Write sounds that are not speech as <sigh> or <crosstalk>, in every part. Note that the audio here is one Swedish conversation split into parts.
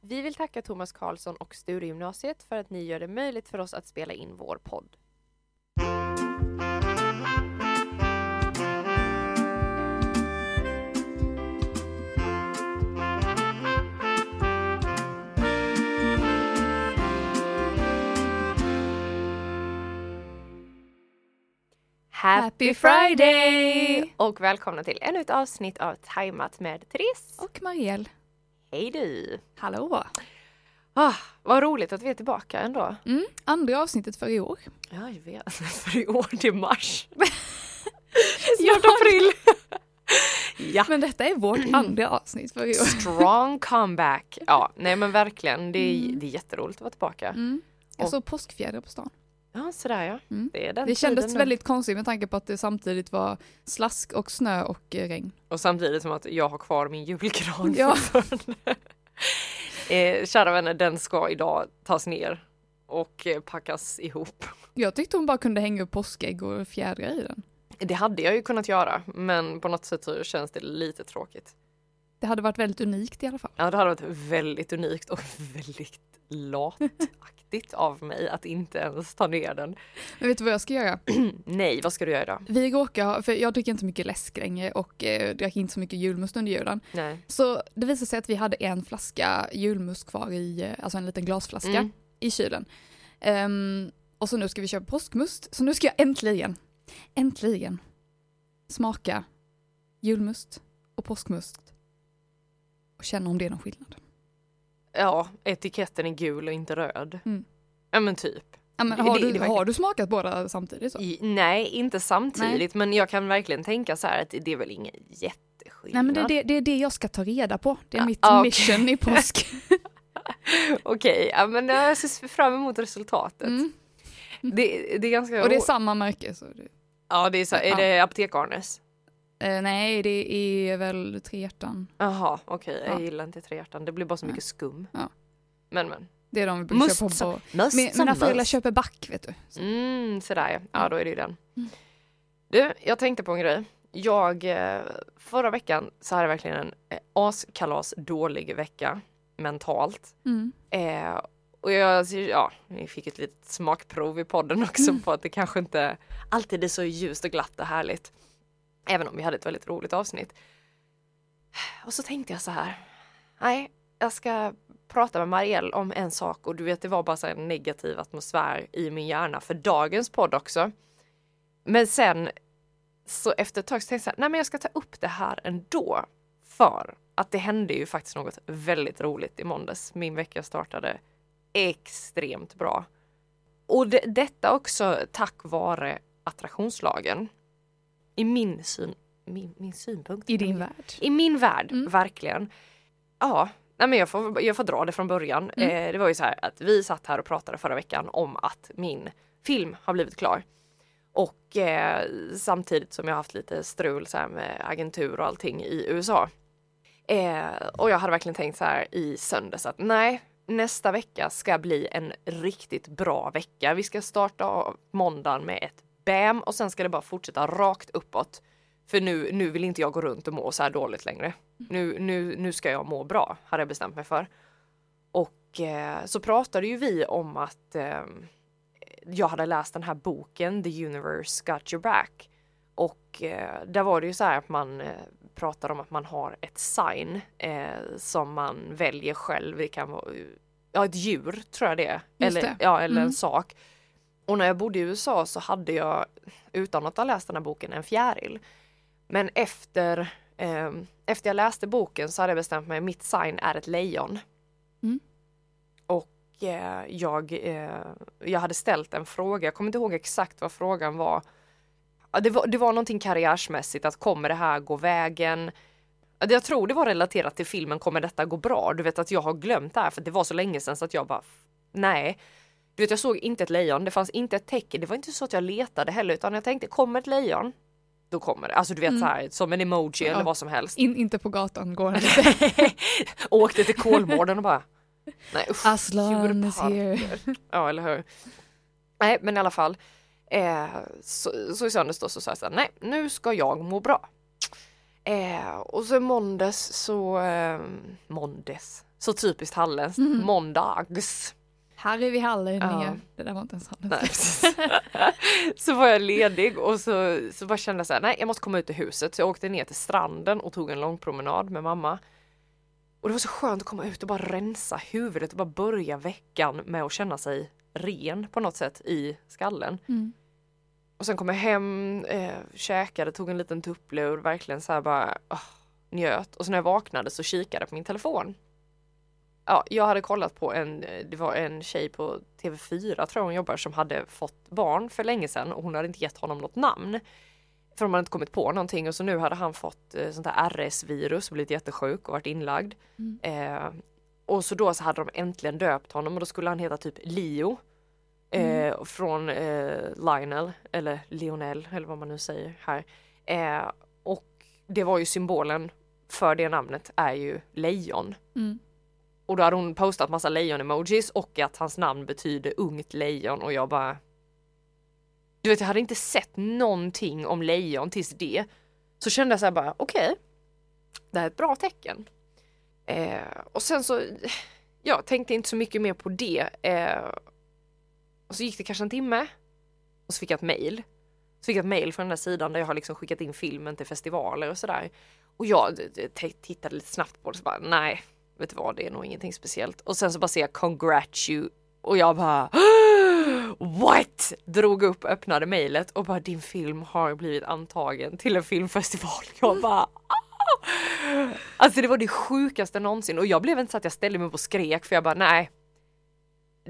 Vi vill tacka Thomas Karlsson och Sturegymnasiet för att ni gör det möjligt för oss att spela in vår podd. Happy Friday! Och välkomna till ännu ett avsnitt av Tajmat med Therese. Och Marielle. Hej du! Hallå! Ah, vad roligt att vi är tillbaka ändå. Mm, andra avsnittet för i år. Ja, jag vet. <laughs> För i år, det är mars. <laughs> Snart april. <laughs> ja. Men detta är vårt <clears throat> andra avsnitt för i år. Strong comeback. Ja, nej men verkligen. Det är, Mm. det är jätteroligt att vara tillbaka. Mm. Jag såg påskfjädrar på stan. Ja, sådär ja. Mm. Det är den Det kändes nu. väldigt konstigt med tanke på att det samtidigt var slask och snö och eh, regn. Och samtidigt som att jag har kvar min julgran Ja. <laughs> eh, kära vänner, den ska idag tas ner och eh, packas ihop. Jag tyckte hon bara kunde hänga upp påskägg och fjädrar i den. Det hade jag ju kunnat göra, men på något sätt så känns det lite tråkigt. Det hade varit väldigt unikt i alla fall. Ja, det hade varit väldigt unikt och <laughs> väldigt lataktigt av mig att inte ens ta ner den. Men vet du vad jag ska göra? <clears throat> Nej, vad ska du göra idag? Vi råkar för jag dricker inte mycket läsk längre och eh, drack inte så mycket julmust under julen. Nej. Så det visade sig att vi hade en flaska julmust kvar i, eh, alltså en liten glasflaska Mm. i kylen. Ehm, och så nu ska vi köpa påskmust. Så nu ska jag äntligen, äntligen smaka julmust och påskmust. Och känna om det är någon skillnad. Ja, etiketten är gul och inte röd. Mm. Ja men typ. Ja, men har, det- du, det har du smakat båda samtidigt? Så? I, nej, inte samtidigt, men jag kan verkligen tänka så här att det är väl ingen jätteskillnad. Nej men det är det, det är det jag ska ta reda på. Det är Ja, mitt ah, mission i påsk. <laughs> <laughs> Okej, ja, men jag ser fram emot resultatet. Mm. Det, det är ganska Och det är samma märke. Så det, Ja, det är så, är det Apotek Arnes? Eh, nej, det är väl tre hjärtan. Jaha, okej, jag Ja. gillar inte trehjärtan. Det blir bara så mycket skum. Ja. Men men. Det är de vi brukar Must köpa på. Must Min, mina föräldrar köper back vet du. Så. Mm, sådär ja. Ja, då är det ju den. Mm. Du, jag tänkte på en grej. Jag, eh, förra veckan så hade jag verkligen en eh, askalas dålig vecka mentalt. Mm. Eh, och jag, ja, vi fick ett litet smakprov i podden också Mm. på att det kanske inte alltid är så ljust och glatt och härligt. Även om vi hade ett väldigt roligt avsnitt. Och så tänkte jag så här. Nej, jag ska prata med Marielle om en sak och du vet det var bara så här en negativ atmosfär i min hjärna för dagens podd också. Men sen så efter ett tag så tänkte jag nej men jag ska ta upp det här ändå. För att det hände ju faktiskt något väldigt roligt i måndags. Min vecka startade extremt bra. Och det, detta också tack vare attraktionslagen. I min syn, min, min synpunkt. I din värld. I min värld, Mm. verkligen. Ja, nej men jag, får, jag får dra det från början. Mm. Eh, det var ju så här att vi satt här och pratade förra veckan om att min film har blivit klar. Och eh, samtidigt som jag haft lite strul så med agentur och allting i USA. Eh, och jag hade verkligen tänkt så här i söndags att nej, nästa vecka ska bli en riktigt bra vecka. Vi ska starta av måndagen med ett BAM och sen ska det bara fortsätta rakt uppåt. För nu, nu vill inte jag gå runt och må så här dåligt längre. Nu, nu, nu ska jag må bra, hade jag bestämt mig för. Och eh, så pratade ju vi om att eh, jag hade läst den här boken The Universe Got Your Back. Och eh, där var det ju så här att man eh, pratar om att man har ett sign eh, som man väljer själv. Det kan vara ja, ett djur tror jag det är. Just Eller, det. Ja, eller en Mm. sak. Och när jag bodde i USA så hade jag, utan att ha läst den här boken, en fjäril. Men efter, eh, efter jag läste boken så hade jag bestämt mig, mitt sign är ett lejon. Mm. Och eh, jag, eh, jag hade ställt en fråga, jag kommer inte ihåg exakt vad frågan var. Det var, det var någonting karriärsmässigt, att kommer det här gå vägen? Ja, Jag tror det var relaterat till filmen Kommer detta gå bra? Du vet att jag har glömt det här för det var så länge sedan så att jag bara nej. Du vet jag såg inte ett lejon, det fanns inte ett tecken, det var inte så att jag letade heller utan jag tänkte kommer ett lejon? Då kommer det. Alltså du vet Mm. så här som en emoji eller Ja. vad som helst. In, inte på gatan går han. <laughs> Åkte till Kolmården och bara nej usch. Aslan is here. <laughs> Ja, eller hur? Nej, men i alla fall. Eh, så, så i söndags då så sa jag så här, nej, nu ska jag må bra. Eh, och så måndags så, eh, måndags, så typiskt halländskt. Mm. Måndags. Här är vi hallänningar. Ja. Det där var inte ens precis. <laughs> så var jag ledig och så, så bara kände jag så här, nej jag måste komma ut i huset. Så jag åkte ner till stranden och tog en lång promenad med mamma. Och det var så skönt att komma ut och bara rensa huvudet och bara börja veckan med att känna sig ren på något sätt i skallen. Mm. Och sen kom jag hem, eh, käkade, tog en liten tupplur, verkligen så här bara åh, njöt. Och så när jag vaknade så kikade jag på min telefon. Ja, jag hade kollat på en, det var en tjej på TV4 tror jag hon jobbar som hade fått barn för länge sedan och hon hade inte gett honom något namn. För de hade inte kommit på någonting och så nu hade han fått eh, sånt här RS-virus och blivit jättesjuk och varit inlagd. Mm. Eh, och så då så hade de äntligen döpt honom och då skulle han heta typ Leo. Eh, Från eh, Lionel, eller Lionel eller vad man nu säger här. Eh, och det var ju symbolen för det namnet är ju lejon. Mm. Och då hade hon postat massa lejon-emojis och att hans namn betyder ungt lejon och jag bara... Du vet jag hade inte sett någonting om lejon tills det. Så kände jag så här bara okej, det här är ett bra tecken. Eh, och sen så, ja, tänkte inte så mycket mer på det. Eh, och så gick det kanske en timme och så fick jag ett mail. Så fick jag ett mail från den där sidan där jag har liksom skickat in filmen till festivaler och sådär. Och jag eh, tittade lite snabbt på det och så bara nej, vet du vad, det är nog ingenting speciellt. Och sen så bara ser jag congrats you och jag bara <gasps> What? Drog upp, öppnade mejlet och bara din film har blivit antagen till en filmfestival. <laughs> Jag bara "Ah!" Alltså det var det sjukaste någonsin och jag blev inte så att jag ställde mig upp och skrek för jag bara nej.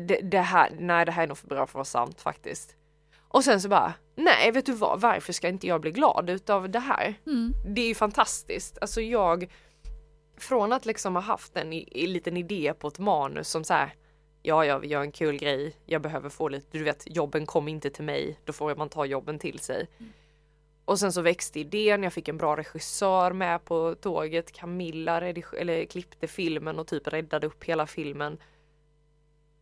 Det, det här, nej det här är nog för bra för att vara sant faktiskt. Och sen så bara, nej vet du vad, varför ska inte jag bli glad utav det här? Mm. Det är ju fantastiskt. Alltså jag, från att liksom ha haft en, en liten idé på ett manus som så här, ja ja vi gör en kul grej, jag behöver få lite, du vet jobben kom inte till mig, då får man ta jobben till sig. Och sen så växte idén, jag fick en bra regissör med på tåget, Camilla eller klippte filmen och typ räddade upp hela filmen.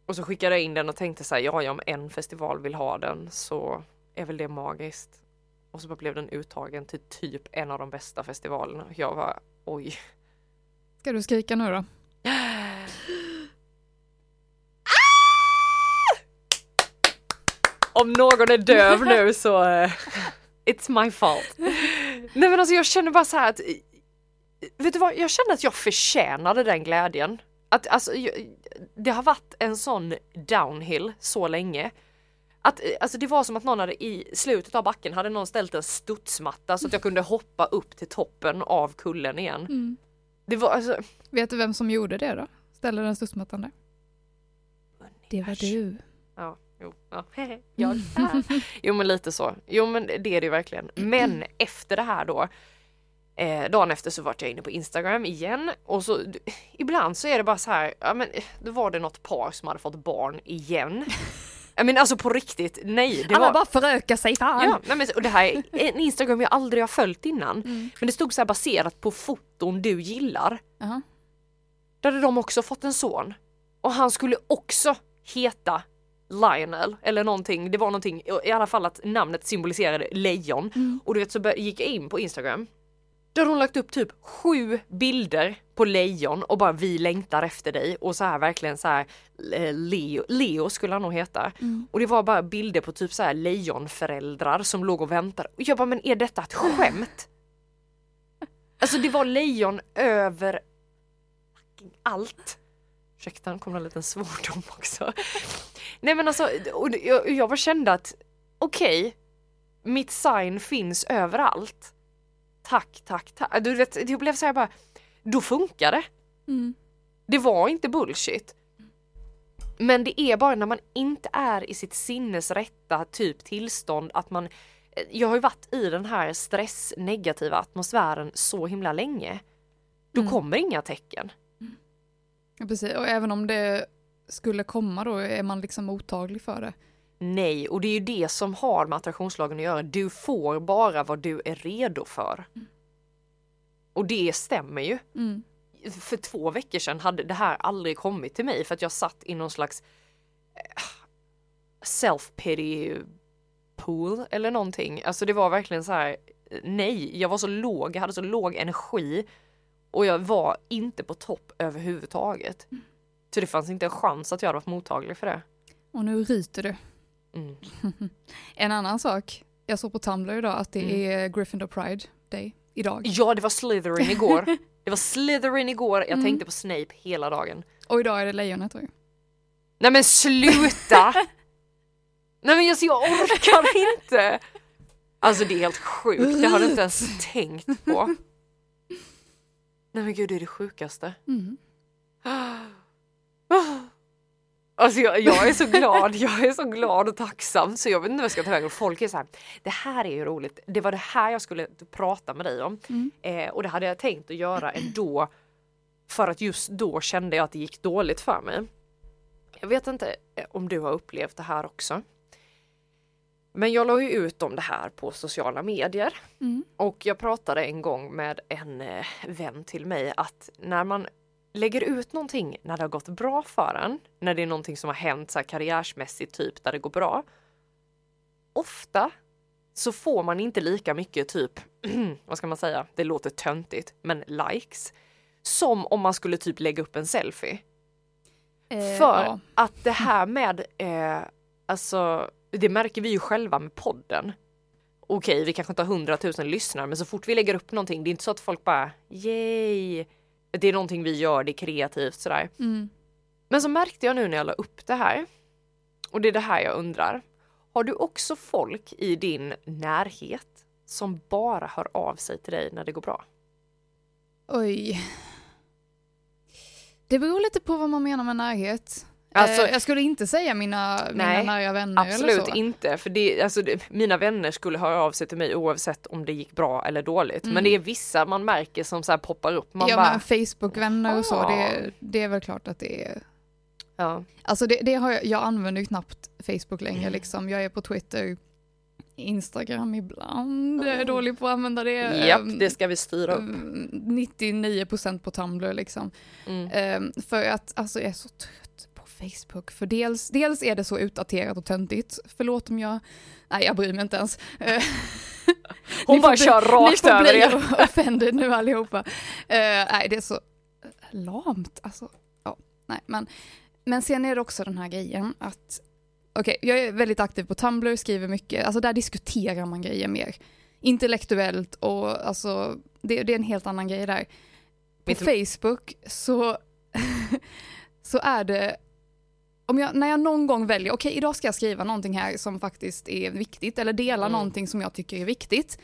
Och så skickade jag in den och tänkte så här, ja, ja om en festival vill ha den så är väl det magiskt. Och så bara blev den uttagen till typ en av de bästa festivalerna. Jag var oj. Ska du skrika nu då? Om någon är döv nu så eh, it's my fault. Nej men alltså jag känner bara så här att Vet du vad, jag känner att jag förtjänade den glädjen. Att alltså, jag, det har varit en sån downhill så länge. Att, eh, alltså det var som att någon hade i slutet av backen hade någon ställt en studsmatta så att jag kunde hoppa upp till toppen av kullen igen. Mm. Det var alltså... Vet du vem som gjorde det då? Ställde den studsmattan där? Det var du. Ja, jo, ja. <laughs> jag Jo men lite så. Jo men det är det ju verkligen. Men efter det här då, eh, dagen efter så vart jag inne på Instagram igen och så ibland så är det bara så här, ja men då var det något par som hade fått barn igen. Jag men alltså på riktigt, nej. Det Alla var... bara förökar sig fan! Ja, nej, men, och det här är en Instagram jag aldrig har följt innan. Mm. Men det stod så här baserat på foton du gillar. Jaha. Då hade de också fått en son. Och han skulle också heta Lionel eller någonting. Det var någonting, i alla fall att namnet symboliserade lejon. Mm. Och du vet så gick jag in på Instagram. Då hade hon lagt upp typ sju bilder på lejon och bara vi längtar efter dig och så här verkligen så här eh, Leo, Leo skulle han nog heta. Mm. Och det var bara bilder på typ så här lejonföräldrar som låg och väntade. Och jag bara men är detta ett skämt? <laughs> Alltså det var lejon över allt. Ursäkta, nu kom det en liten svordom också. Nej men alltså, och jag, jag bara kände att okej, mitt sign finns överallt. Tack, tack, tack. Du vet, jag blev så här bara, då funkar det. Mm. Det var inte bullshit. Men det är bara när man inte är i sitt sinnes rätta typ tillstånd att man jag har ju varit i den här stressnegativa atmosfären så himla länge. Då Mm. kommer inga tecken. Ja, precis. Och även om det skulle komma då är man liksom mottaglig för det. Nej, och det är ju det som har med attraktionslagen att göra. Du får bara vad du är redo för. Och det stämmer ju. Mm. För två veckor sedan hade det här aldrig kommit till mig för att jag satt i någon slags eh, self-pity pool eller någonting. Alltså det var verkligen så här, nej, jag var så låg, jag hade så låg energi och jag var inte på topp överhuvudtaget. Så det fanns inte en chans att jag hade varit mottaglig för det. Och nu ryter du. Mm. <laughs> En annan sak, jag såg på Tumblr idag att det Mm. är Gryffindor Pride Day idag. Ja, det var Slytherin igår. <laughs> Det var Slytherin igår. Jag Mm. tänkte på Snape hela dagen. Och idag är det lejonet jag. Nej men sluta! <laughs> Nej men alltså, jag orkar inte! Alltså det är helt sjukt, jag hade inte ens tänkt på. Nej men gud det är det sjukaste. Mm. <gasps> Alltså jag, jag är så glad, jag är så glad och tacksam så jag vet inte vad jag ska ta vägen. Folk är så här, det här är ju roligt, det var det här jag skulle prata med dig om. Mm. Eh, och det hade jag tänkt att göra ändå för att just då kände jag att det gick dåligt för mig. Jag vet inte eh, om du har upplevt det här också. Men jag la ju ut om det här på sociala medier Mm. och jag pratade en gång med en eh, vän till mig att när man lägger ut någonting när det har gått bra för en, när det är någonting som har hänt så här karriärsmässigt typ där det går bra. Ofta så får man inte lika mycket typ, <clears throat> vad ska man säga, det låter töntigt, men likes. Som om man skulle typ lägga upp en selfie. Eh, För ja. att det här med, eh, alltså det märker vi ju själva med podden. Okej, vi kanske inte har hundratusen lyssnare, men så fort vi lägger upp någonting, det är inte så att folk bara yay. Det är någonting vi gör, det är kreativt sådär. Mm. Men så märkte jag nu när jag la upp det här, och det är det här jag undrar. Har du också folk i din närhet som bara hör av sig till dig när det går bra? Oj. Det beror lite på vad man menar med närhet. Alltså- eh, jag skulle inte säga mina, mina Nej, nära vänner eller Absolut så. inte, för det, alltså, det, mina vänner skulle höra av sig till mig oavsett om det gick bra eller dåligt. Mm. Men det är vissa man märker som så här poppar upp. Man ja bara, men Facebook-vänner och så, "Ah." det, det är väl klart att det är... ja. Alltså det, det har jag, jag använder ju knappt Facebook längre Mm. liksom. Jag är på Twitter, Instagram ibland, jag är dålig på att använda det. Japp, Ehm, det ska vi styra upp. mm, 99% på Tumblr liksom. Mm. Ehm, för att alltså jag är så trött Facebook. För dels, dels är det så utdaterat och töntigt. Förlåt om jag... Nej jag bryr mig inte ens. Eh, Hon ni bara får bli- kör Ni rakt får över bli er. <laughs> offended nu allihopa. Eh, nej det är så lamt. Alltså, ja, nej, men, men sen är det också den här grejen att Okej, jag är väldigt aktiv på Tumblr, skriver mycket, alltså där diskuterar man grejer mer. Intellektuellt och alltså, det, det är en helt annan grej där. På Facebook så, <laughs> så är det, om jag, när jag någon gång väljer, okej idag ska jag skriva någonting här som faktiskt är viktigt, eller dela Mm. någonting som jag tycker är viktigt.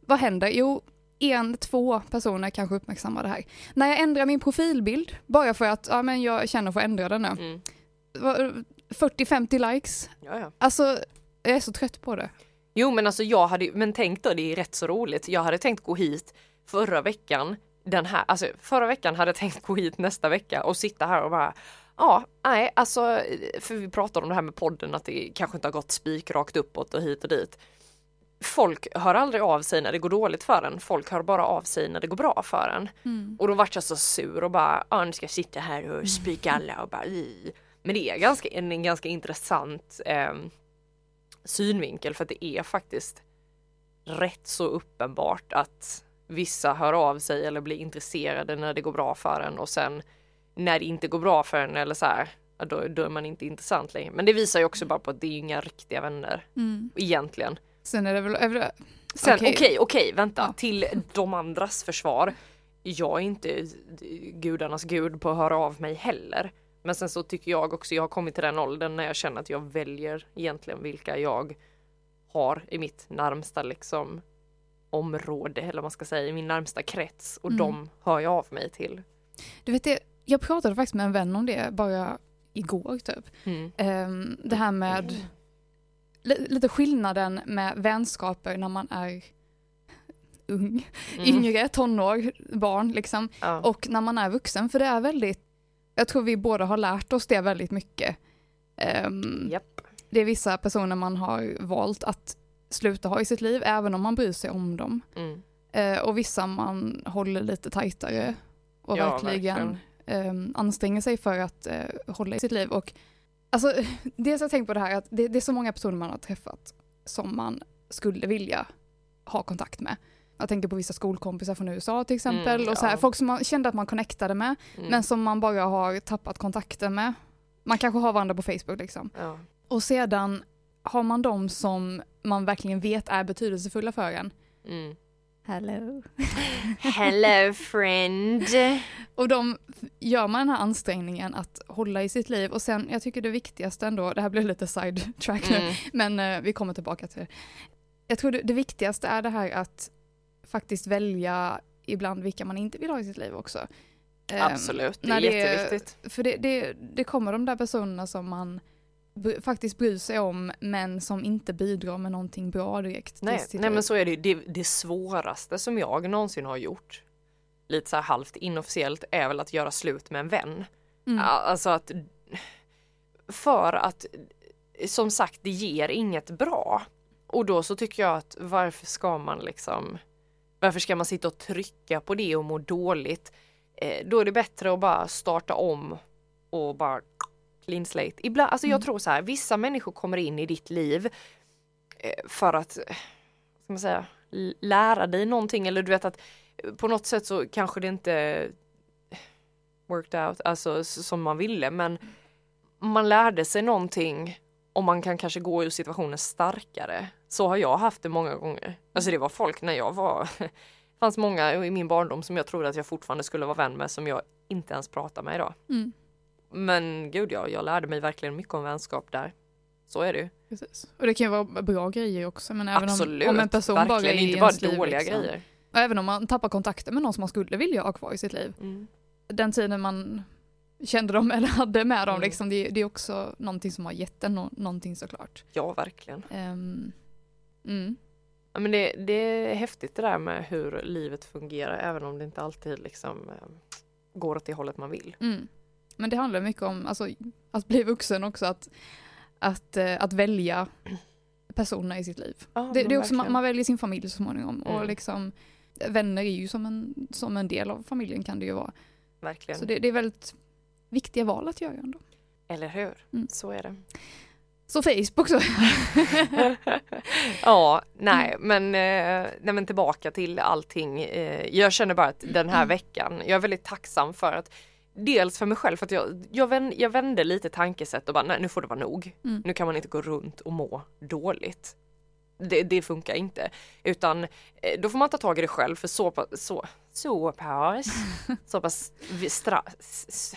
Vad händer? Jo, en, två personer kanske uppmärksammar det här. När jag ändrar min profilbild, bara för att ja, men jag känner för att ändra den nu, Mm. vad- 40-50 likes. Ja, ja. Alltså, jag är så trött på det. Jo men alltså jag hade, men tänk då det är rätt så roligt. Jag hade tänkt gå hit förra veckan, den här, alltså förra veckan hade jag tänkt gå hit nästa vecka och sitta här och bara Ja, nej, alltså för vi pratade om det här med podden att det kanske inte har gått spikrakt uppåt och hit och dit. Folk hör aldrig av sig när det går dåligt för en. Folk hör bara av sig när det går bra för en. Och då vart jag så sur och bara, ja nu ska jag sitta här och spika alla och bara "Ih." Men det är ganska, en, en ganska intressant ehm, synvinkel för att det är faktiskt rätt så uppenbart att vissa hör av sig eller blir intresserade när det går bra för en och sen när det inte går bra för en eller så här, då, då är man inte intressant längre. Men det visar ju också bara på att det är inga riktiga vänner egentligen. Sen är det väl, är Sen Okej. okej, okej, vänta, Ja. till de andras försvar. Jag är inte gudarnas gud på att höra av mig heller. Men sen så tycker jag också, jag har kommit till den åldern när jag känner att jag väljer egentligen vilka jag har i mitt närmsta liksom område eller vad man ska säga, i min närmsta krets och Mm. de hör jag av mig till. du vet det, jag pratade faktiskt med en vän om det bara igår typ. Mm. Ehm, det här med li- lite skillnaden med vänskaper när man är ung, Mm. yngre, tonår, barn liksom. Ja. Och när man är vuxen, för det är väldigt, jag tror vi båda har lärt oss det väldigt mycket. Ehm, Japp. Det är vissa personer man har valt att sluta ha i sitt liv, även om man bryr sig om dem. Mm. Eh, och vissa man håller lite tajtare och Ja, verkligen ehm, anstränger sig för att eh, hålla i sitt liv. Och, alltså, <laughs> dels har jag tänkt på det här att det, det är så många personer man har träffat som man skulle vilja ha kontakt med. Jag tänker på vissa skolkompisar från USA till exempel. Mm, och så här, folk som man kände att man connectade med, Mm. men som man bara har tappat kontakten med. Man kanske har varandra på Facebook liksom. ja. Och sedan har man de som man verkligen vet är betydelsefulla för en. Mm. Hello. Hello <laughs> friend. Och de gör man den här ansträngningen att hålla i sitt liv och sen, jag tycker det viktigaste ändå, det här blir lite sidetrack nu, Mm. men eh, vi kommer tillbaka till det. Jag tror det, det viktigaste är det här att faktiskt välja ibland vilka man inte vill ha i sitt liv också. Ehm, Absolut, det är det jätteviktigt. För det, det, det kommer de där personerna som man faktiskt bryr sig om men som inte bidrar med någonting bra direkt. Nej, nej men så är det ju. Det, det svåraste som jag någonsin har gjort, lite så här halvt inofficiellt, är väl att göra slut med en vän. Mm. Alltså att för att som sagt det ger inget bra. Och då så tycker jag att varför ska man liksom varför ska man sitta och trycka på det och må dåligt? Eh, då är det bättre att bara starta om och bara clean slate. Ibland, alltså jag Mm. tror så här, vissa människor kommer in i ditt liv eh, för att, eh, ska man säga, lära dig någonting eller du vet att eh, på något sätt så kanske det inte worked out, alltså som man ville men man lärde sig någonting och man kan kanske gå ur situationen starkare. Så har jag haft det många gånger. Alltså det var folk när jag var, det <laughs> fanns många i min barndom som jag trodde att jag fortfarande skulle vara vän med som jag inte ens pratar med idag. Mm. Men gud ja, jag lärde mig verkligen mycket om vänskap där. Så är det ju. Precis. Och det kan ju vara bra grejer också men även Absolut. om, om en person verkligen. bara är inte bara liv, dåliga liksom. grejer. Och även om man tappar kontakten med någon som man skulle vilja ha kvar i sitt liv. Mm. Den tiden man kände dem <laughs> eller hade med dem, Mm. liksom, det, det är också någonting som har gett en nå- någonting såklart. Ja, verkligen. Ehm, mm. Ja, men det, det är häftigt det där med hur livet fungerar även om det inte alltid liksom eh, går åt det hållet man vill. Mm. Men det handlar mycket om alltså, att bli vuxen också, att, att, eh, att välja personerna i sitt liv. Ja, Det, det är också, man, man väljer sin familj så småningom och Mm. liksom vänner är ju som en, som en del av familjen kan det ju vara. verkligen. Så det, det är väldigt viktiga val att göra ändå. Eller hur? Mm. Så är det. Så Facebook så. <laughs> ja, nej, men, eh, nej, men tillbaka till allting. Eh, jag känner bara att den här veckan, jag är väldigt tacksam för att Dels för mig själv för att jag, jag, vänd, jag vände lite tankesätt och bara nej nu får det vara nog. Mm. Nu kan man inte gå runt och må dåligt. Det, det funkar inte. Utan eh, då får man ta tag i det själv för så, pa- så, så pass, <laughs> så pass stra, s,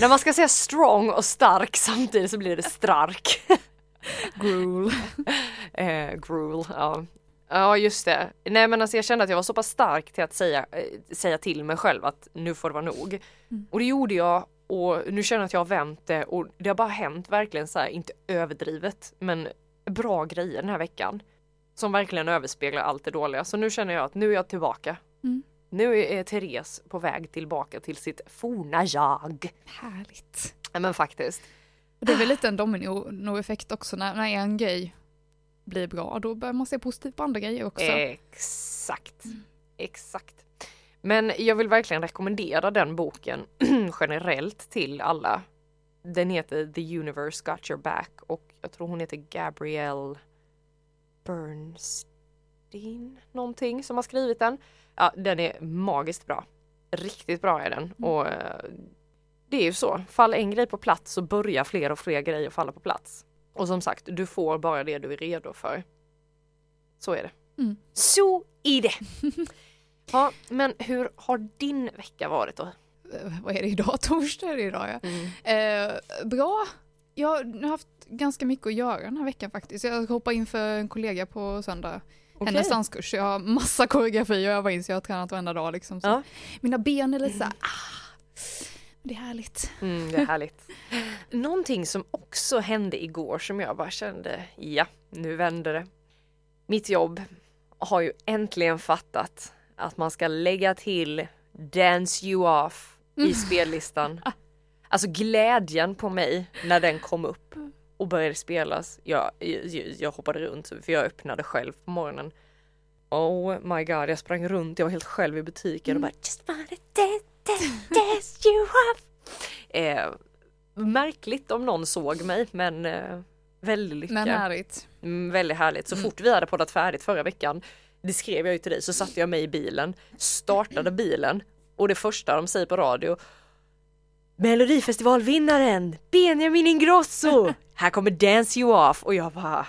När man ska säga strong och stark samtidigt så blir det stark. Gruel. <laughs> Eh, gruel, ja. Ja just det. Nej men alltså jag kände att jag var så pass stark till att säga, eh, säga till mig själv att nu får det vara nog. Mm. Och det gjorde jag och nu känner jag att jag har vänt det och det har bara hänt verkligen så här, inte överdrivet men bra grejer den här veckan. Som verkligen överspeglar allt det dåliga. Så nu känner jag att nu är jag tillbaka. Mm. Nu är Therese på väg tillbaka till sitt forna jag. Härligt. Ja, men faktiskt. Det är väl lite en dominoeffekt också när, när en grej blir bra, då börjar man se positivt på andra grejer också. Exakt. Exakt. Men jag vill verkligen rekommendera den boken <clears throat> generellt till alla. Den heter The Universe Got Your Back och jag tror hon heter Gabrielle Bernstein någonting som har skrivit den. Ja, den är magiskt bra. Riktigt bra är den och eh, det är ju så. Fall en grej på plats så börjar fler och fler grejer falla på plats. Och som sagt, du får bara det du är redo för. Så är det. Mm. Så är det. <laughs> Ja, men hur har din vecka varit då? Eh, Vad är det idag? <laughs> Torsdag är det idag ja. Eh, bra. Jag har haft ganska mycket att göra den här veckan faktiskt. Jag ska hoppa in för en kollega på söndag. Okej. Hennes danskurs. Jag har massa <laughs> koreografi att öva in så jag har tränat varenda dag liksom. Ja. Mina ben är lite såhär, ah. Det är härligt. Mm, det är härligt. Någonting som också hände igår som jag bara kände, ja, nu vänder det. Mitt jobb har ju äntligen fattat att man ska lägga till Dance You Off i spellistan. Alltså glädjen på mig när den kom upp och började spelas. Jag, jag, jag hoppade runt för jag öppnade själv på morgonen. Oh my god, jag sprang runt, jag var helt själv i butiken och bara Just wanna dance, dance, dance you off. <laughs> Eh, märkligt om någon såg mig men eh, väldigt lycka. Men härligt. Mm, väldigt härligt. Så Mm. fort vi hade poddat färdigt förra veckan det skrev jag ju till dig, så satte jag mig i bilen, startade bilen och det första de säger på radio Melodifestivalvinnaren Benjamin Ingrosso! <laughs> Här kommer Dance You Off och jag bara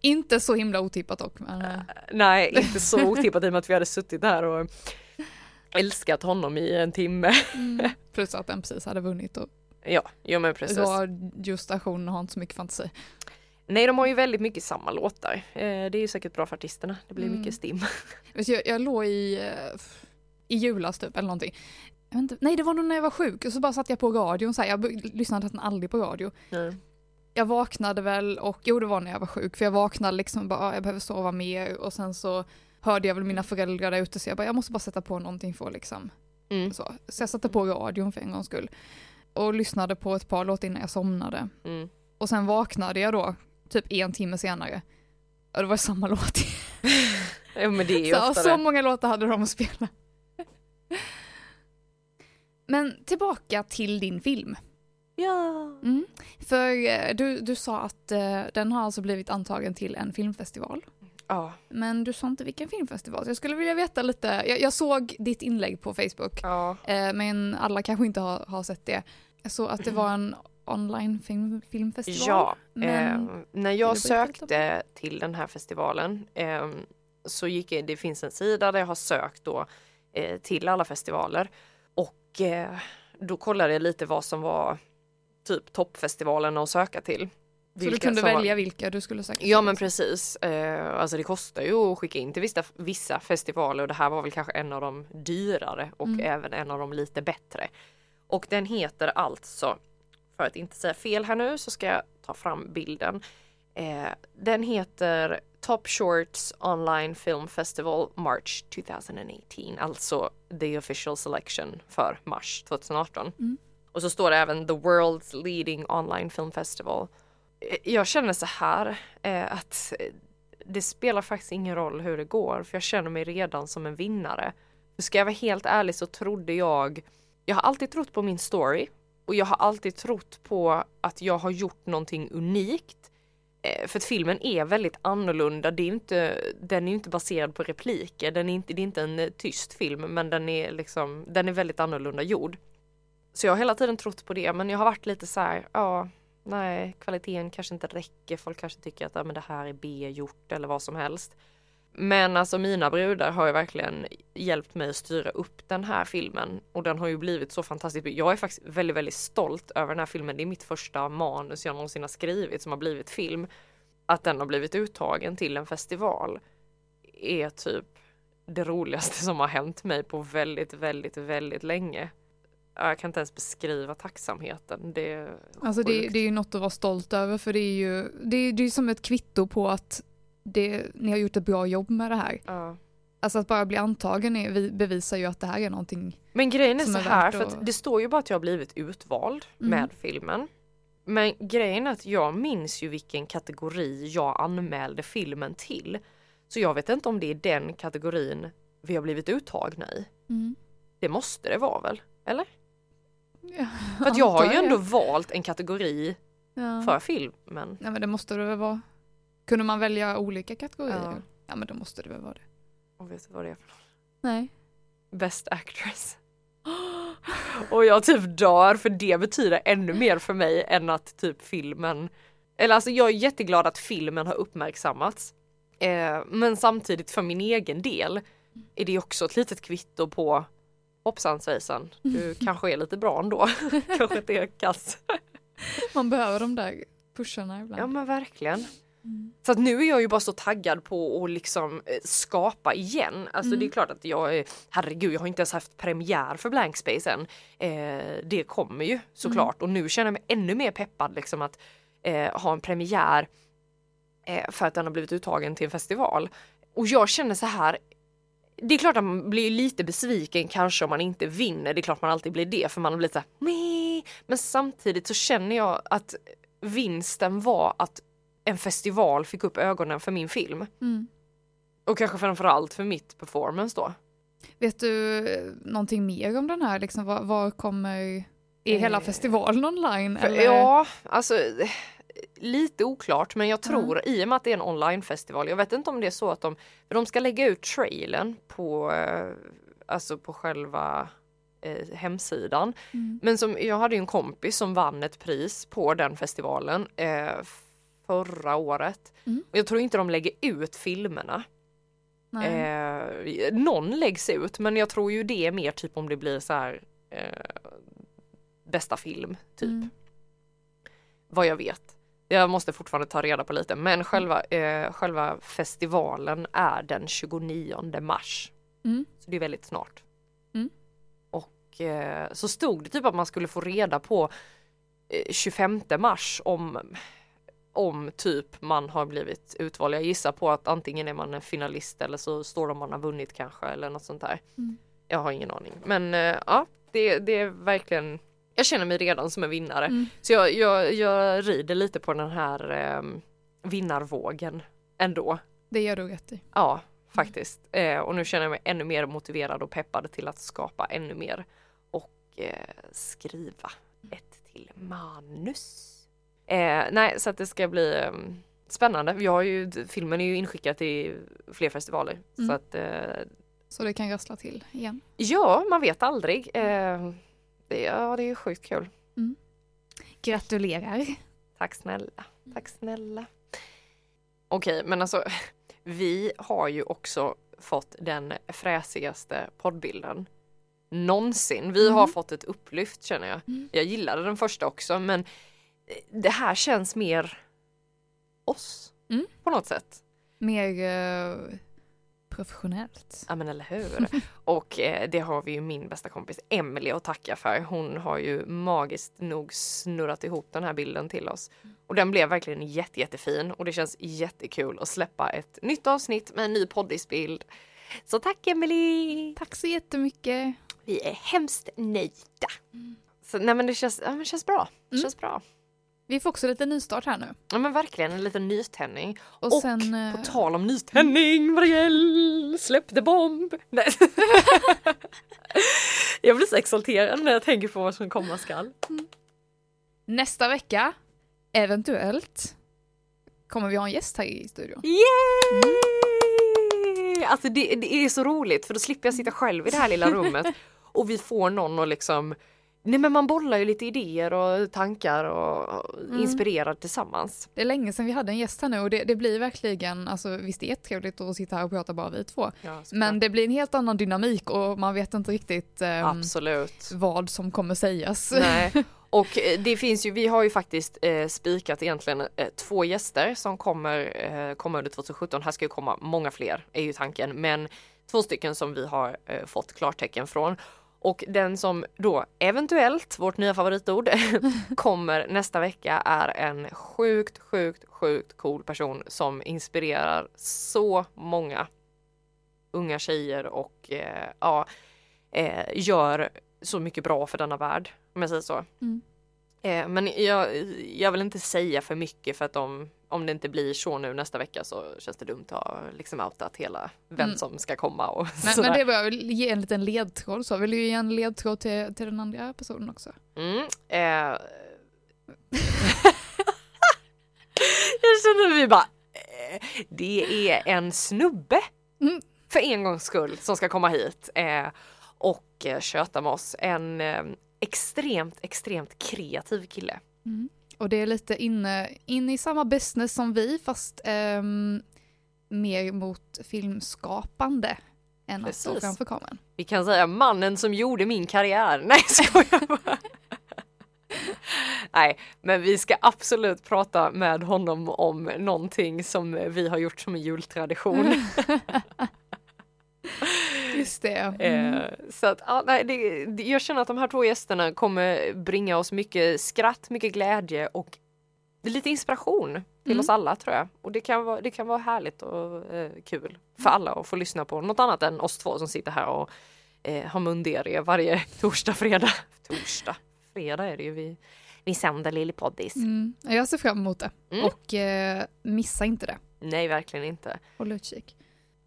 Inte så himla otippat dock. Men, eh, Nej, inte så otippat i och med att vi hade suttit där och älskat honom i en timme. mm, plus att den precis hade vunnit och Ja, jo men precis. radiostationen har inte så mycket fantasi. Nej, de har ju väldigt mycket samma låtar. Eh, det är ju säkert bra för artisterna. Det blir Mm. mycket stim. <laughs> Jag, jag låg i, eh, i julas typ eller någonting. Inte, nej det var nog när jag var sjuk och så bara satte jag på radion så här, jag lyssnade nästan aldrig på radio. Jag vaknade väl och jo det var när jag var sjuk för jag vaknade liksom bara "Ah, jag behöver sova mer och sen så hörde jag väl mina föräldrar där ute så jag bara jag måste bara sätta på någonting för liksom Mm. så. Så jag satte på radion för en gångs skull. Och lyssnade på ett par låtar innan jag somnade. Mm. Och sen vaknade jag då typ en timme senare. Och det var samma <laughs> låt. Ja, men det är ju Så, ofta så det. många låtar hade de att spela. <laughs> Men tillbaka till din film. Ja. Mm. För eh, du, du sa att eh, den har alltså blivit antagen till en filmfestival. Ja. Men du sa inte vilken filmfestival. Så jag skulle vilja veta lite. Jag, jag såg ditt inlägg på Facebook. Ja. Eh, men alla kanske inte har, har sett det. Jag såg att det var en online film, filmfestival. Ja, Men- eh, när jag sökte till den här festivalen eh, så gick jag, det finns en sida där jag har sökt då eh, till alla festivaler och eh, då kollade jag lite vad som var typ toppfestivalerna att söka till. Så du kunde var- välja vilka du skulle söka Ja men precis. Eh, alltså det kostar ju att skicka in till vissa, vissa festivaler och det här var väl kanske en av de dyrare och Mm. även en av de lite bättre. Och den heter alltså, för att inte säga fel här nu så ska jag ta fram bilden. Eh, den heter Top Shorts Online Film Festival March 2018, alltså the official selection för mars 2018. Mm. Och så står det även the world's leading online film festival. Jag känner så här eh, att det spelar faktiskt ingen roll hur det går för jag känner mig redan som en vinnare. För ska jag vara helt ärlig så trodde jag, jag har alltid trott på min story och jag har alltid trott på att jag har gjort någonting unikt. Eh, För att filmen är väldigt annorlunda, det är inte, den är ju inte baserad på repliker, den är inte, det är inte en eh, tyst film men den är liksom, den är väldigt annorlunda gjord. Så jag har hela tiden trott på det men jag har varit lite så här, ja, nej, kvaliteten kanske inte räcker, folk kanske tycker att ja, men det här är B-gjort eller vad som helst. Men alltså mina brudar har ju verkligen hjälpt mig att styra upp den här filmen och den har ju blivit så fantastisk. Jag är faktiskt väldigt, väldigt stolt över den här filmen. Det är mitt första manus jag någonsin har skrivit som har blivit film. Att den har blivit uttagen till en festival är typ det roligaste som har hänt mig på väldigt, väldigt, väldigt länge. Jag kan inte ens beskriva tacksamheten. Det är Alltså det, det är ju något att vara stolt över för det är ju det är, det är som ett kvitto på att det, ni har gjort ett bra jobb med det här. Ja. Alltså att bara bli antagen är, vi- bevisar ju att det här är någonting. Men grejen är som så är här, värt för det står ju bara att jag har blivit utvald Mm. med filmen. Men grejen är att jag minns ju vilken kategori jag anmälde filmen till. Så jag vet inte om det är den kategorin vi har blivit uttagna i. Det måste det vara väl? Eller? Ja, För att jag har ju ändå valt en kategori Ja. för filmen. Nej men det måste det väl vara. Kunde man välja olika kategorier? Ja. Ja, men då måste det väl vara det. Och vet du vad det är för något? Nej. Best actress. Och jag typ dör för det betyder ännu mer för mig än att typ filmen Eller alltså jag är jätteglad att filmen har uppmärksammats. Eh, men samtidigt för min egen del är det också ett litet kvitto på hoppsan svejsan, du <laughs> kanske är lite bra ändå. <laughs> kanske inte är kass. Man behöver de där pusharna ibland. Ja men verkligen. Mm. Så att nu är jag ju bara så taggad på att liksom eh, skapa igen. Alltså Mm. det är klart att jag, är- herregud jag har inte ens haft premiär för Blank Space än. Eh, det kommer ju såklart och nu känner jag mig ännu mer peppad liksom att eh, ha en premiär eh, för att den har blivit uttagen till en festival. Och jag känner så här, det är klart att man blir lite besviken kanske om man inte vinner, det är klart man alltid blir det för man har blivit så här, "Meh." men samtidigt så känner jag att vinsten var att en festival fick upp ögonen för min film. Mm. Och kanske framförallt för mitt performance då. Vet du eh, någonting mer om den här? Liksom, vad, vad kommer... Är hela Eh, festivalen online? För, eller? ja, alltså lite oklart men jag tror i och med att det är en onlinefestival, jag vet inte om det är så att de, för de ska lägga ut trailern på, eh, alltså på själva eh, hemsidan. Mm. Men som, jag hade ju en kompis som vann ett pris på den festivalen eh, förra året. Mm. Jag tror inte de lägger ut filmerna. Eh, någon läggs ut men jag tror ju det är mer typ om det blir så här eh, bästa film typ. Mm. Vad jag vet. Jag måste fortfarande ta reda på lite men själva, eh, själva festivalen är den 29 mars. Mm. Så det är väldigt snart. Mm. Och eh, så stod det typ att man skulle få reda på eh, 25 mars om om typ man har blivit utvald. Jag gissar på att antingen är man en finalist eller så står det om man har vunnit kanske eller något sånt där. Mm. Jag har ingen aning. Men eh, ja, det, det är verkligen jag känner mig redan som en vinnare. Mm. Så jag, jag, jag rider lite på den här eh, vinnarvågen ändå. Det gör du rätt i. Ja, faktiskt. Eh, och nu känner jag mig ännu mer motiverad och peppad till att skapa ännu mer och eh, skriva ett till manus. Eh, nej, så att det ska bli eh, spännande. Jag har ju, filmen är ju inskickad till fler festivaler Mm. så att eh, Så det kan rassla till igen. ja, man vet aldrig. Det, ja, det är ju sjukt kul. Gratulerar. Tack snälla. Tack snälla. Okej, men alltså <laughs> vi har ju också fått den fräsigaste poddbilden någonsin. Vi har Mm. fått ett upplyft känner jag. Mm. Jag gillade den första också men eh, det här känns mer oss Mm. på något sätt. Mer eh, professionellt. Ja men eller hur. <laughs> Och eh, det har vi ju min bästa kompis Emily att tacka för. Hon har ju magiskt nog snurrat ihop den här bilden till oss. Och den blev verkligen jätte, jättefin och det känns jättekul att släppa ett nytt avsnitt med en ny poddisbild. Så tack Emily! Tack så jättemycket. Vi är hemskt nöjda. Så, nej men det känns, ja, men det känns bra. Det Mm. känns bra. Vi får också lite nystart här nu. Ja men verkligen en liten nytändning. Och, Och sen... eh, På tal om nytändning, Marielle, släppte bomb! Nej. <laughs> jag blir så exalterad när jag tänker på vad som komma skall. nästa vecka, eventuellt, kommer vi ha en gäst här i studion. Yay! Alltså det, det är så roligt för då slipper jag sitta själv i det här lilla rummet <laughs> och vi får någon att liksom Nej men man bollar ju lite idéer och tankar och Mm. inspirerar tillsammans. Det är länge sedan vi hade en gäst här nu och det, det blir verkligen, alltså visst det är trevligt att sitta här och prata bara vi två. Men det blir en helt annan dynamik och man vet inte riktigt Absolut. vad som kommer sägas. Nej. <laughs> Och eh, det finns ju, vi har ju faktiskt eh, spikat egentligen eh, två gäster som kommer, eh, kommer under 2017. Här ska ju komma många fler är ju tanken, men två stycken som vi har eh, fått klartecken från. Och den som då eventuellt, vårt nya favoritord, <laughs> kommer nästa vecka är en sjukt, sjukt, sjukt cool person som inspirerar så många unga tjejer och eh, ja, eh, gör så mycket bra för denna värld, om jag säger så. Mm. Eh, men jag, jag vill inte säga för mycket för att om, om det inte blir så nu nästa vecka så känns det dumt att ha liksom outat hela vem Mm. som ska komma och Men, sådär. men det jag vill ge en liten ledtråd så. Vill du ge en ledtråd till, till den andra personen också? Mm, eh. <laughs> jag känner vi bara, eh, det är en snubbe Mm. för en gångs skull som ska komma hit eh, och eh, köta med oss. En eh, extremt, extremt kreativ kille. Mm. Och det är lite inne, inne i samma business som vi fast ehm, mer mot filmskapande än att stå Precis. framför kameran. Vi kan säga mannen som gjorde min karriär. <laughs> Nej, skojar bara. <laughs> Nej, men vi ska absolut prata med honom om någonting som vi har gjort som en jultradition. <laughs> Just det. Mm. Eh, så att, ja, nej, det, det- jag känner att de här två gästerna kommer bringa oss mycket skratt, mycket glädje och lite inspiration till Mm. oss alla tror jag. Och det kan vara, det kan vara härligt och eh, kul för alla att få lyssna på något annat än oss två som sitter här och eh, har mundiarré varje <laughs> torsdag, fredag. Torsdag, fredag är det ju vi, vi sänder Lillepoddis. Mm. Jag ser fram emot det. Mm. Och eh, missa inte det. Nej, verkligen inte. Håll utkik.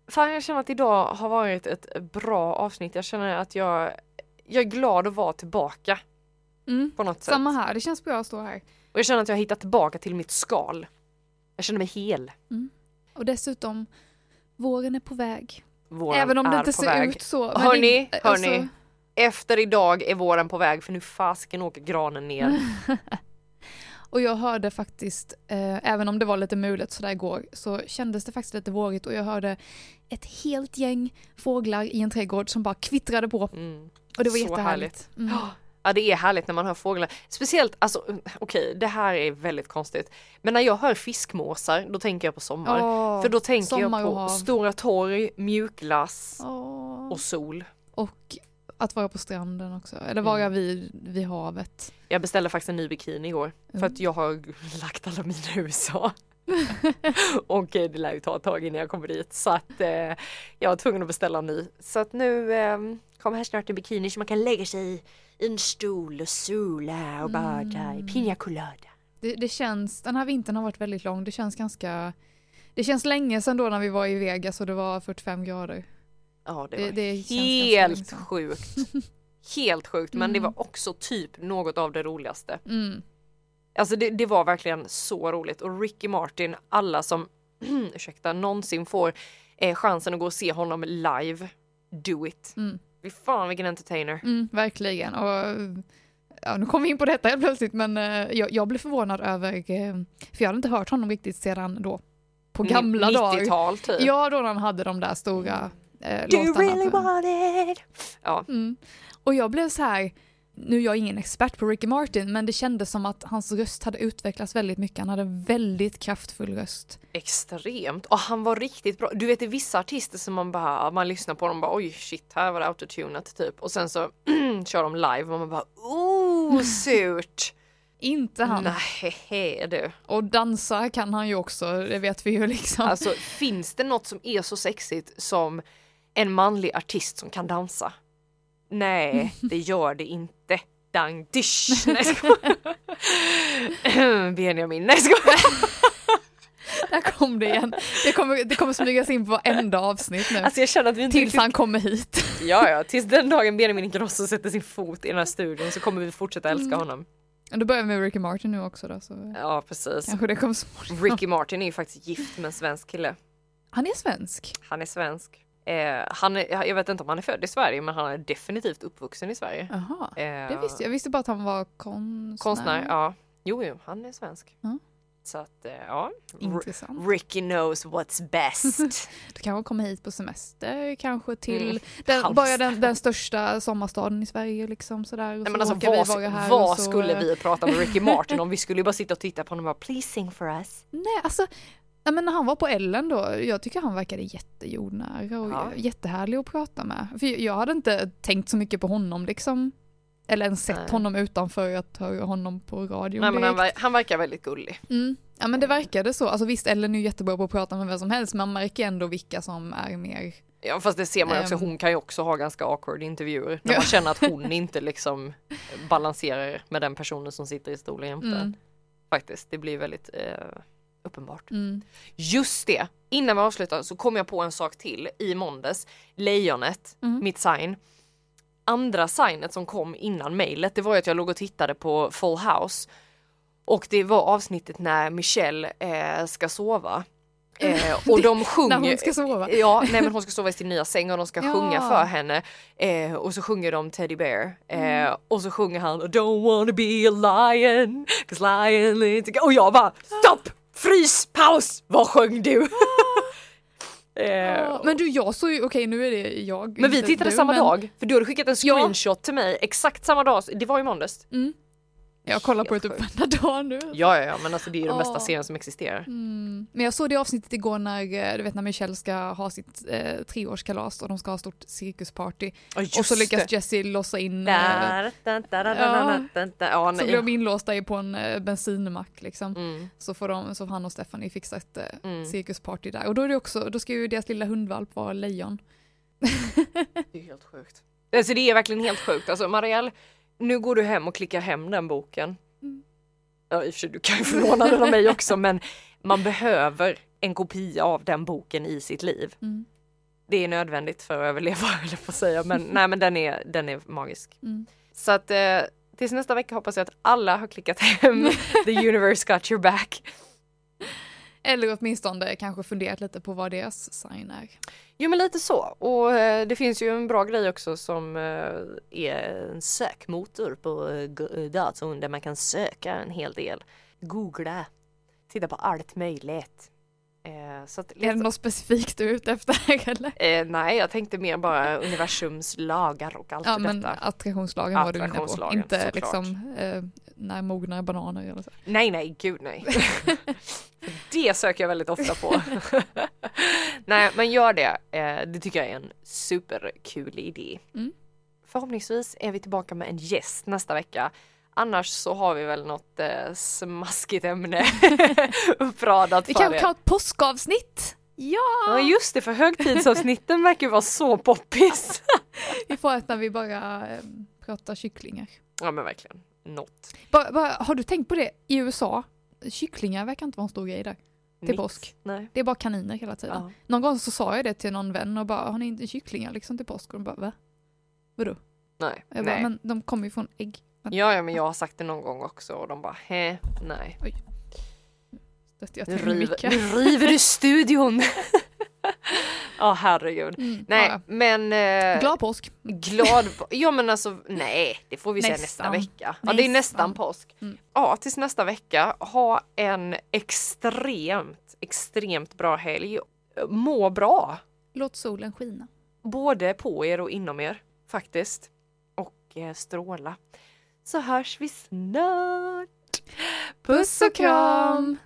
Fan, jag känner att idag har varit ett bra avsnitt. Jag känner att jag, jag är glad att vara tillbaka. Mm. på något sätt. Samma här, det känns bra att stå här. Och jag känner att jag har hittat tillbaka till mitt skal. Jag känner mig hel. Och dessutom, våren är på väg. Våren Även om det inte ser väg. ut så. Hörni, hörni. alltså- Efter idag är våren på väg för nu fasken åker granen ner. <laughs> Och jag hörde faktiskt, eh, även om det var lite mulet sådär igår, så kändes det faktiskt lite vårigt och jag hörde ett helt gäng fåglar i en trädgård som bara kvittrade på. Mm. Och det var Så jättehärligt. Mm. Ja det är härligt när man hör fåglar. Speciellt, alltså okej det här är väldigt konstigt. Men när jag hör fiskmåsar då tänker jag på sommar. Åh, För då tänker jag på hav. stora torg, mjukglass Åh. och sol. Och att vara på stranden också, eller vara Mm. vid, vid havet. Jag beställde faktiskt en ny bikini igår för Mm. att jag har lagt alla mina i USA. <laughs> och eh, det lär ju ta ett tag innan jag kommer dit så att eh, jag var tvungen att beställa en ny. Så att nu eh, kommer här snart en bikini så man kan lägga sig i en stol och sola och bada i Mm. pina colada. Det, det känns, den här vintern har varit väldigt lång, det känns ganska Det känns länge sedan då när vi var i Vegas och det var 45 grader. Ja det Det- var det länge helt sjukt. Helt sjukt men det Mm. var också typ något av det roligaste. Mm. Alltså det, det var verkligen så roligt och Ricky Martin, alla som <clears throat> ursäkta, någonsin får eh, chansen att gå och se honom live, do it. Mm. Fy fan vilken entertainer. Mm, verkligen. Och, ja, nu kom vi in på detta helt plötsligt men eh, jag, jag blev förvånad över, eh, för jag hade inte hört honom riktigt sedan då på gamla dagar. 90-tal typ. Ja, då när han hade de där stora eh, Do you låtarna. really för- want it? Ja, Mm. Och jag blev så här, nu är jag ingen expert på Ricky Martin, men det kändes som att hans röst hade utvecklats väldigt mycket. Han hade en väldigt kraftfull röst. extremt. Och han var riktigt bra. Du vet det är vissa artister som man bara, man lyssnar på dem och bara oj shit här var det autotunat typ. Och sen så <clears throat> kör de live och man bara oh <laughs> surt. Inte han. Nej du. Och dansa kan han ju också, det vet vi ju liksom. Alltså finns det något som är så sexigt som en manlig artist som kan dansa? Nej, <laughs> det gör det inte. Dang dish. <laughs> Nej. <clears throat> Benjamin, nej skojar. <laughs> Där kom det igen. Det kommer, det kommer smygas in på varenda avsnitt nu. Alltså jag känner att vi inte tills han kommer hit. Ja, ja, tills den dagen Benjamin Ingrosso sätter sin fot i den här studion så kommer vi fortsätta älska Mm. honom. Då börjar vi med Ricky Martin nu också då. Så Ja, precis. kanske det kommer. Ricky Martin är ju faktiskt gift med en svensk kille. Han är svensk. Han är svensk. Eh, han är, jag vet inte om han är född i Sverige, men han är definitivt uppvuxen i Sverige. Jaha. Eh, Det visste jag. Jag visste bara att han var konstnär. Konstnär, ja. Jo, jo, han är svensk. Ja. Så att, eh, ja. Intressant. Ricky knows what's best. <laughs> Du kanske kommer hit på semester, kanske till Mm. den, bara den, den största sommarstaden i Sverige liksom sådär. Och Nej, men alltså, vi vad, vara här vad så, skulle eh, vi prata med Ricky Martin om? Vi <laughs> skulle ju bara sitta och titta på honom och bara “Please sing for us”. Nej, alltså ja, men när han var på Ellen då, jag tycker han verkade jättejordnära och Ja. jättehärlig att prata med. För jag hade inte tänkt så mycket på honom liksom. Eller ens sett Nej. honom utanför att höra honom på radion Nej, men han, ver- han verkar väldigt gullig. Mm. Ja men det verkade så. Alltså visst, Ellen är ju jättebra på att prata med vem som helst, men man märker ändå vilka som är mer... Ja fast det ser man ju också, Ehm. hon kan ju också ha ganska awkward intervjuer. När man känner att hon <laughs> inte liksom balanserar med den personen som sitter i stolen jämte. Mm. Faktiskt, det blir väldigt eh, uppenbart. Mm. Just det! Innan vi avslutar så kom jag på en sak till i måndags. Lejonet, Mm. mitt sign. Andra signet som kom innan mejlet, det var att jag låg och tittade på Full House. Och det var avsnittet när Michelle eh, ska sova. <laughs> Eh, och de sjunger... När hon ska sova. <laughs> Ja, nej men hon ska sova i sin nya säng och de ska Ja. sjunga för henne. Eh, och så sjunger de Teddy Bear. Eh, Mm. Och så sjunger han Don't wanna be a lion, cause lion is. Och jag bara stopp! Frys! Paus! Vad sjöng du? <laughs> eh, Ja, men du, jag såg ju, okej nu är det jag. men vi tittade du, samma men dag, för du hade skickat en Ja. screenshot till mig exakt samma dag, det var i måndags. Mm. Jag kollar på det typ varenda dag nu. Ja, ja, ja, men alltså det är ju den bästa Ja. serien som existerar. Mm. Men jag såg det avsnittet igår när, eh, du vet när Michelle ska ha sitt eh, treårskalas och de ska ha stort cirkusparty. Ja, och så lyckas det. Jessie låsa in, eh, Där, där, där, där, där. Ja, så blir de inlåsta på en eh, bensinmack liksom. Mm, Så får de, så han och Stephanie fixa ett eh, Mm. cirkusparty där. Och då är det också, då ska ju deras lilla hundvalp vara lejon. det är helt sjukt. Alltså det är verkligen helt sjukt. Alltså Marielle, nu går du hem och klickar hem den boken. Mm. Ja i och för sig, du kan ju få låna den av mig <laughs> också men man behöver en kopia av den boken i sitt liv. Mm. Det är nödvändigt för att överleva, <laughs> eller på att säga. Men <laughs> nej men den är, den är magisk. Mm. Så att eh, tills nästa vecka hoppas jag att alla har klickat hem The Universe Got Your Back. Eller åtminstone kanske funderat lite på vad deras sign är. Jo men lite så. Och eh, det finns ju en bra grej också som eh, är en sökmotor på eh, datorn där man kan söka en hel del. Googla. Titta på allt möjligt. Eh, så att Är det något specifikt du är ute efter <laughs> eller? Eh, nej, jag tänkte mer bara universums lagar och allt Ja men detta. attraktionslagen var du inne på. Inte såklart. liksom eh, när mognar bananer eller så. Nej, nej, gud nej. <laughs> det söker jag väldigt ofta på. <laughs> nej, men gör det. Eh, det tycker jag är en superkul idé. Mm. Förhoppningsvis är vi tillbaka med en gäst nästa vecka. Annars så har vi väl något eh, smaskigt ämne <laughs> uppradat Vi för kanske er. kan ha ett påskavsnitt? Ja! Ja just det, för högtidsavsnitten verkar vara så poppis. <laughs> Vi får ett när vi bara eh, pratar kycklingar. ja men verkligen, något. Bara, bara, har du tänkt på det? I USA, kycklingar verkar inte vara en stor grej där. Till påsk. Nej. Det är bara kaniner hela tiden. Ja. Någon gång så sa jag det till någon vän och bara, har ni inte kycklingar liksom till påsk? Och de bara, va? Vadå? Nej. Jag bara, nej. men de kommer ju från ägg. Ja, ja, men jag har sagt det någon gång också och de bara, hä, nej. Stötte jag Nu till river, nu river du studion! <laughs> Ja, herregud. Mm, Nej, ja, men... Eh, Glad påsk. glad Ja men alltså, nej, det får vi säga nästa Nästan. vecka. Ja, det är nästan Nästan. påsk. Mm. Ja, tills nästa vecka, ha en extremt, extremt bra helg. Må bra! Låt solen skina. Både på er och inom er, faktiskt. Och eh, stråla. Så hörs vi snart! Puss och kram!